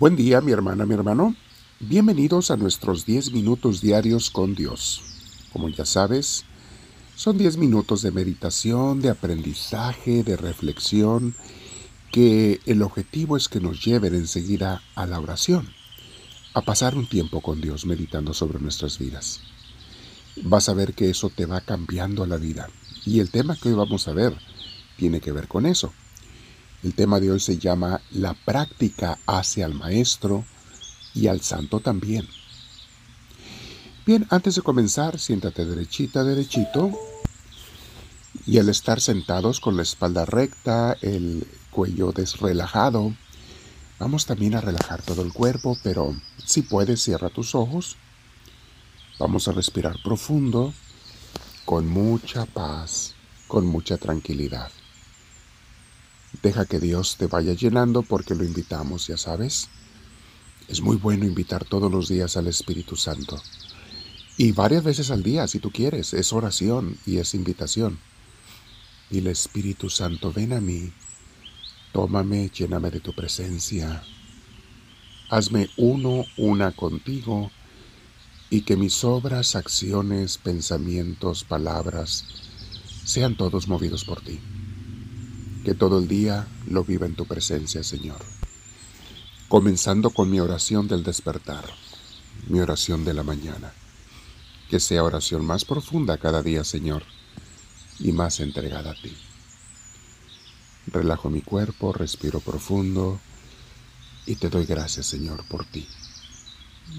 Buen día, mi hermana, mi hermano. Bienvenidos a nuestros 10 minutos diarios con Dios. Como ya sabes, son 10 minutos de meditación, de aprendizaje, de reflexión, que el objetivo es que nos lleven enseguida a la oración, a pasar un tiempo con Dios meditando sobre nuestras vidas. Vas a ver que eso te va cambiando la vida. Y el tema que hoy vamos a ver tiene que ver con eso. El tema de hoy se llama La práctica hacia al maestro y al santo también. Bien, antes de comenzar, siéntate derechita, derechito. Y al estar sentados con la espalda recta, el cuello desrelajado, vamos también a relajar todo el cuerpo, pero si puedes, cierra tus ojos. Vamos a respirar profundo, con mucha paz, con mucha tranquilidad. Deja que Dios te vaya llenando porque lo invitamos, ya sabes. Es muy bueno invitar todos los días al Espíritu Santo. Y varias veces al día, si tú quieres. Es oración y es invitación. Y el Espíritu Santo, ven a mí. Tómame, lléname de tu presencia. Hazme uno, una contigo. Y que mis obras, acciones, pensamientos, palabras, sean todos movidos por ti que todo el día lo viva en tu presencia, Señor. Comenzando con mi oración del despertar, mi oración de la mañana. Que sea oración más profunda cada día, Señor, y más entregada a ti. Relajo mi cuerpo, respiro profundo y te doy gracias, Señor, por ti.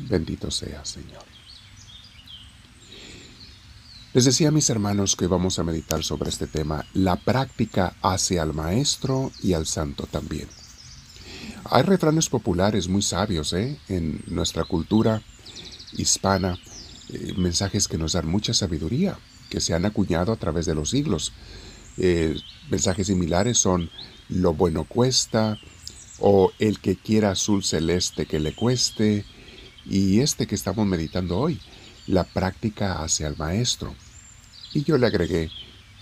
Bendito seas, Señor. Les decía a mis hermanos que vamos a meditar sobre este tema, la práctica hacia al maestro y al santo también. Hay refranes populares muy sabios ¿eh? en nuestra cultura hispana, eh, mensajes que nos dan mucha sabiduría, que se han acuñado a través de los siglos. Eh, mensajes similares son lo bueno cuesta, o el que quiera azul celeste que le cueste, y este que estamos meditando hoy, la práctica hacia el Maestro. Y yo le agregué,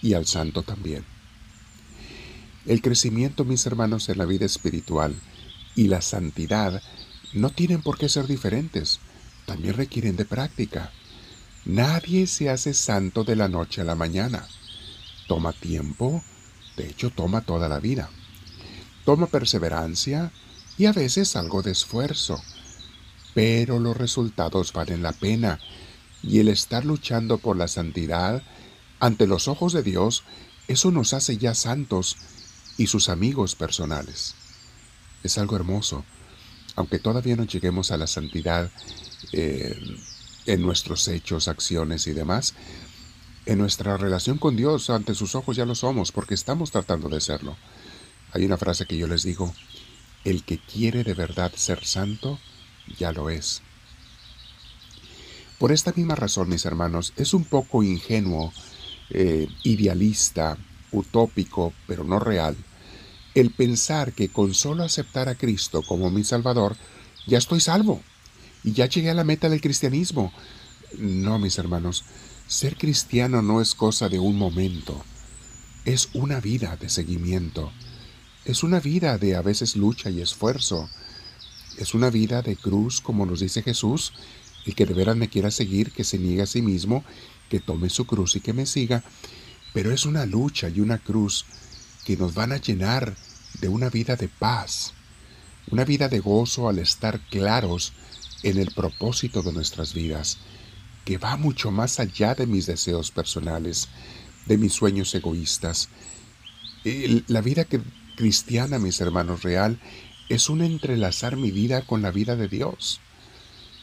y al Santo también. El crecimiento, mis hermanos, en la vida espiritual y la santidad no tienen por qué ser diferentes, también requieren de práctica. Nadie se hace santo de la noche a la mañana. Toma tiempo, de hecho toma toda la vida. Toma perseverancia y a veces algo de esfuerzo. Pero los resultados valen la pena y el estar luchando por la santidad ante los ojos de Dios, eso nos hace ya santos y sus amigos personales. Es algo hermoso, aunque todavía no lleguemos a la santidad eh, en nuestros hechos, acciones y demás, en nuestra relación con Dios ante sus ojos ya lo somos, porque estamos tratando de serlo. Hay una frase que yo les digo, el que quiere de verdad ser santo, ya lo es. Por esta misma razón, mis hermanos, es un poco ingenuo, eh, idealista, utópico, pero no real, el pensar que con solo aceptar a Cristo como mi Salvador, ya estoy salvo y ya llegué a la meta del cristianismo. No, mis hermanos, ser cristiano no es cosa de un momento, es una vida de seguimiento, es una vida de a veces lucha y esfuerzo, es una vida de cruz, como nos dice Jesús, el que de veras me quiera seguir, que se niegue a sí mismo, que tome su cruz y que me siga. Pero es una lucha y una cruz que nos van a llenar de una vida de paz, una vida de gozo al estar claros en el propósito de nuestras vidas, que va mucho más allá de mis deseos personales, de mis sueños egoístas. La vida cristiana, mis hermanos, real, es un entrelazar mi vida con la vida de Dios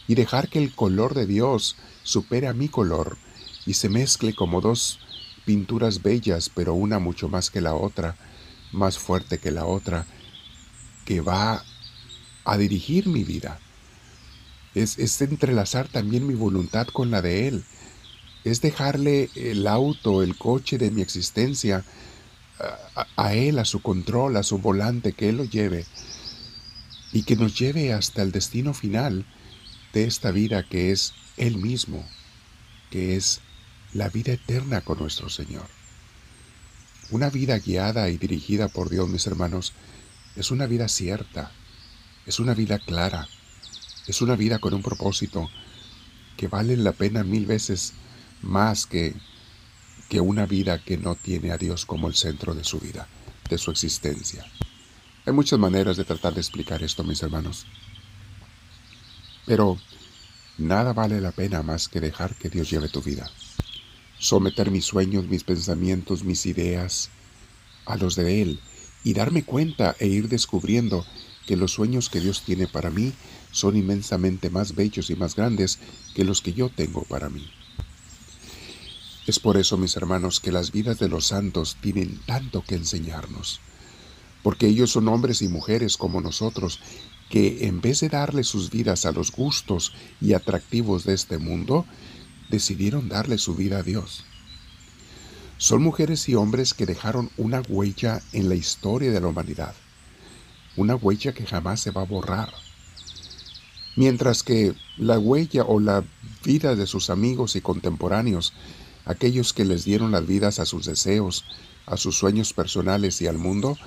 y dejar que el color de Dios supere a mi color y se mezcle como dos pinturas bellas, pero una mucho más que la otra, más fuerte que la otra, que va a dirigir mi vida. Es, es entrelazar también mi voluntad con la de Él. Es dejarle el auto, el coche de mi existencia a, a Él, a su control, a su volante, que Él lo lleve y que nos lleve hasta el destino final de esta vida que es Él mismo, que es la vida eterna con nuestro Señor. Una vida guiada y dirigida por Dios, mis hermanos, es una vida cierta, Es una vida clara, es una vida con un propósito que vale la pena mil veces más que, que una vida que no tiene a Dios como el centro de su vida, de su existencia. Hay muchas maneras de tratar de explicar esto, mis hermanos. Pero nada vale la pena más que dejar que Dios lleve tu vida. Someter mis sueños, mis pensamientos, mis ideas a los de Él y darme cuenta e ir descubriendo que los sueños que Dios tiene para mí son inmensamente más bellos y más grandes que los que yo tengo para mí. Es por eso, mis hermanos, que las vidas de los santos tienen tanto que enseñarnos, porque ellos son hombres y mujeres como nosotros, que en vez de darle sus vidas a los gustos y atractivos de este mundo, decidieron darle su vida a Dios. Son mujeres y hombres que dejaron una huella en la historia de la humanidad una huella que jamás se va a borrar. Mientras que la huella o la vida de sus amigos y contemporáneos, aquellos que les dieron las vidas a sus deseos, a sus sueños personales y al mundo,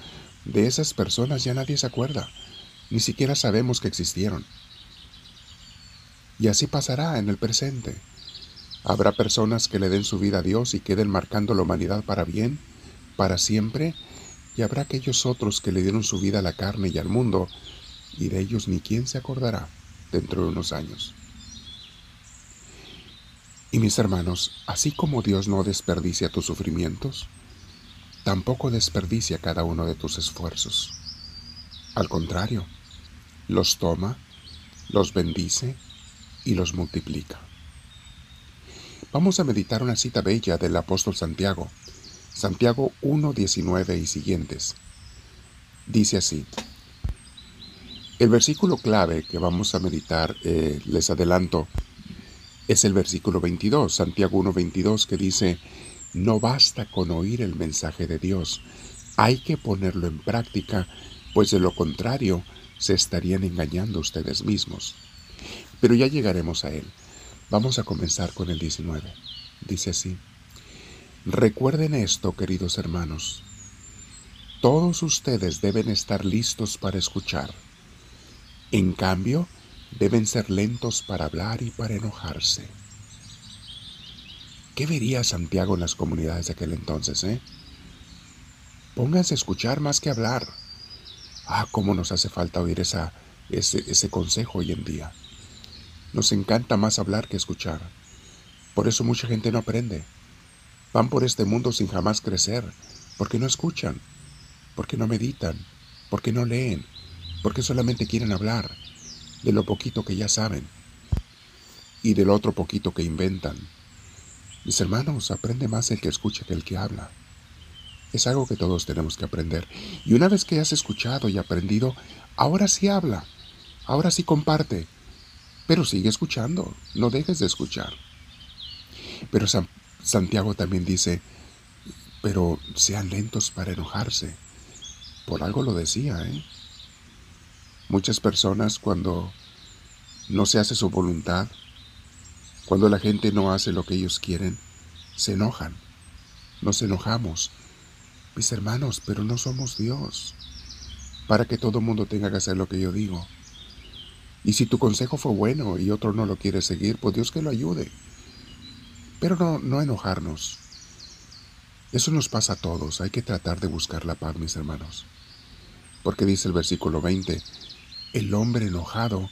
de esas personas ya nadie se acuerda, ni siquiera sabemos que existieron. Y así pasará en el presente. Habrá personas que le den su vida a Dios y queden marcando la humanidad para bien, para siempre, y habrá aquellos otros que le dieron su vida a la carne y al mundo, y de ellos ni quién se acordará dentro de unos años. Y mis hermanos, así como Dios no desperdicia tus sufrimientos, tampoco desperdicia cada uno de tus esfuerzos. Al contrario, los toma, los bendice y los multiplica. Vamos a meditar una cita bella del apóstol Santiago, Santiago 1, 19 y siguientes. Dice así. El versículo clave que vamos a meditar, eh, les adelanto, es el versículo 22, Santiago 1, 22, que dice, no basta con oír el mensaje de Dios, hay que ponerlo en práctica, pues de lo contrario se estarían engañando ustedes mismos. Pero ya llegaremos a él. Vamos a comenzar con el 19. Dice así. Recuerden esto, queridos hermanos. Todos ustedes deben estar listos para escuchar. En cambio, deben ser lentos para hablar y para enojarse. ¿Qué vería Santiago en las comunidades de aquel entonces, eh? Pónganse a escuchar más que hablar. Ah, cómo nos hace falta oír ese, ese consejo hoy en día. Nos encanta más hablar que escuchar. Por eso mucha gente no aprende. Van por este mundo sin jamás crecer, porque no escuchan, porque no meditan, porque no leen, porque solamente quieren hablar de lo poquito que ya saben y del otro poquito que inventan. Mis hermanos, aprende más el que escucha que el que habla. Es algo que todos tenemos que aprender. Y una vez que has escuchado y aprendido, ahora sí habla, ahora sí comparte, pero sigue escuchando, no dejes de escuchar. Pero San Santiago también dice, pero sean lentos para enojarse. Por algo lo decía, ¿eh? Muchas personas cuando no se hace su voluntad, cuando la gente no hace lo que ellos quieren, se enojan. Nos enojamos. Mis hermanos, pero no somos Dios para que todo mundo tenga que hacer lo que yo digo. Y si tu consejo fue bueno y otro no lo quiere seguir, pues Dios que lo ayude. Pero no, no enojarnos. Eso nos pasa a todos. Hay que tratar de buscar la paz, mis hermanos. Porque dice el versículo 20, el hombre enojado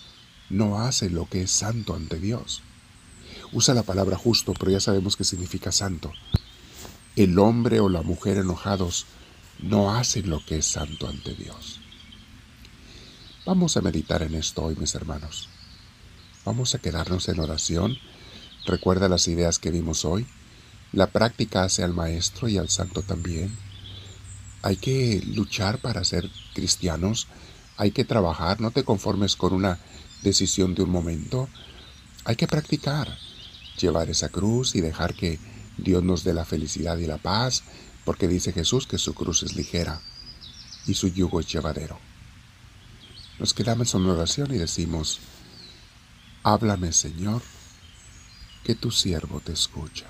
no hace lo que es santo ante Dios. Usa la palabra justo, pero ya sabemos qué significa santo. El hombre o la mujer enojados no hacen lo que es santo ante Dios. Vamos a meditar en esto hoy, mis hermanos. Vamos a quedarnos en oración Recuerda las ideas que vimos hoy. La práctica hace al maestro y al santo también. Hay que luchar para ser cristianos. Hay que trabajar. No te conformes con una decisión de un momento. Hay que practicar. Llevar esa cruz y dejar que Dios nos dé la felicidad y la paz, porque dice Jesús que su cruz es ligera y su yugo es llevadero. Nos quedamos en oración y decimos, háblame Señor que tu siervo te escucha.